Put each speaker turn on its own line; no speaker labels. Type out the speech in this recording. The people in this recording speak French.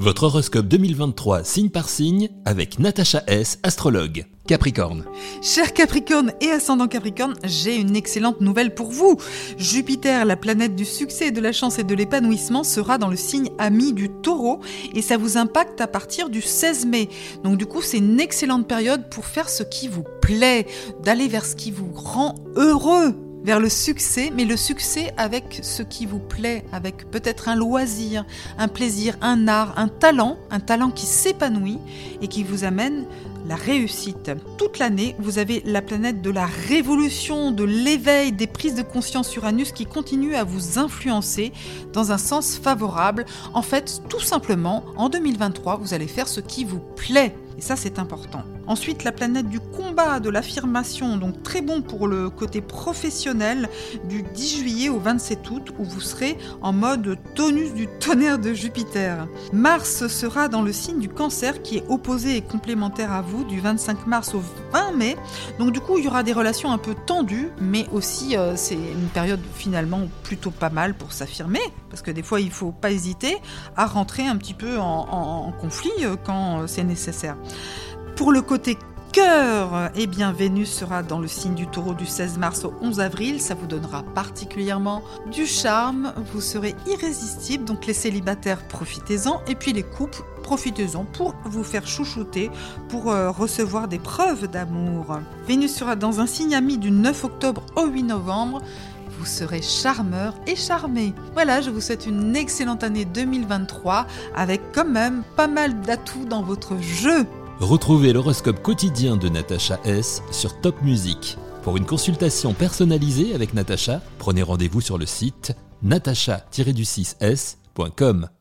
Votre horoscope 2023 signe par signe avec Natacha S, astrologue. Capricorne.
Cher Capricorne et ascendant Capricorne, j'ai une excellente nouvelle pour vous. Jupiter, la planète du succès, de la chance et de l'épanouissement, sera dans le signe ami du taureau et ça vous impacte à partir du 16 mai. Donc du coup, c'est une excellente période pour faire ce qui vous plaît, d'aller vers ce qui vous rend heureux vers le succès, mais le succès avec ce qui vous plaît, avec peut-être un loisir, un plaisir, un art, un talent, un talent qui s'épanouit et qui vous amène la réussite. Toute l'année, vous avez la planète de la révolution, de l'éveil, des prises de conscience Uranus qui continue à vous influencer dans un sens favorable. En fait, tout simplement, en 2023, vous allez faire ce qui vous plaît. Et ça, c'est important. Ensuite, la planète du combat, de l'affirmation, donc très bon pour le côté professionnel, du 10 juillet au 27 août, où vous serez en mode tonus du tonnerre de Jupiter. Mars sera dans le signe du cancer, qui est opposé et complémentaire à vous, du 25 mars au 20 mai. Donc du coup, il y aura des relations un peu tendues, mais aussi euh, c'est une période finalement plutôt pas mal pour s'affirmer, parce que des fois, il ne faut pas hésiter à rentrer un petit peu en, conflit euh, quand c'est nécessaire. Pour le côté cœur, eh bien Vénus sera dans le signe du taureau du 16 mars au 11 avril, ça vous donnera particulièrement du charme, vous serez irrésistible, donc les célibataires profitez-en, et puis les couples profitez-en pour vous faire chouchouter, pour euh, recevoir des preuves d'amour. Vénus sera dans un signe ami du 9 octobre au 8 novembre, vous serez charmeur et charmé. Voilà, je vous souhaite une excellente année 2023 avec quand même pas mal d'atouts dans votre jeu.
Retrouvez l'horoscope quotidien de Natacha S sur Top Music. Pour une consultation personnalisée avec Natacha, prenez rendez-vous sur le site natacha-du6s.com.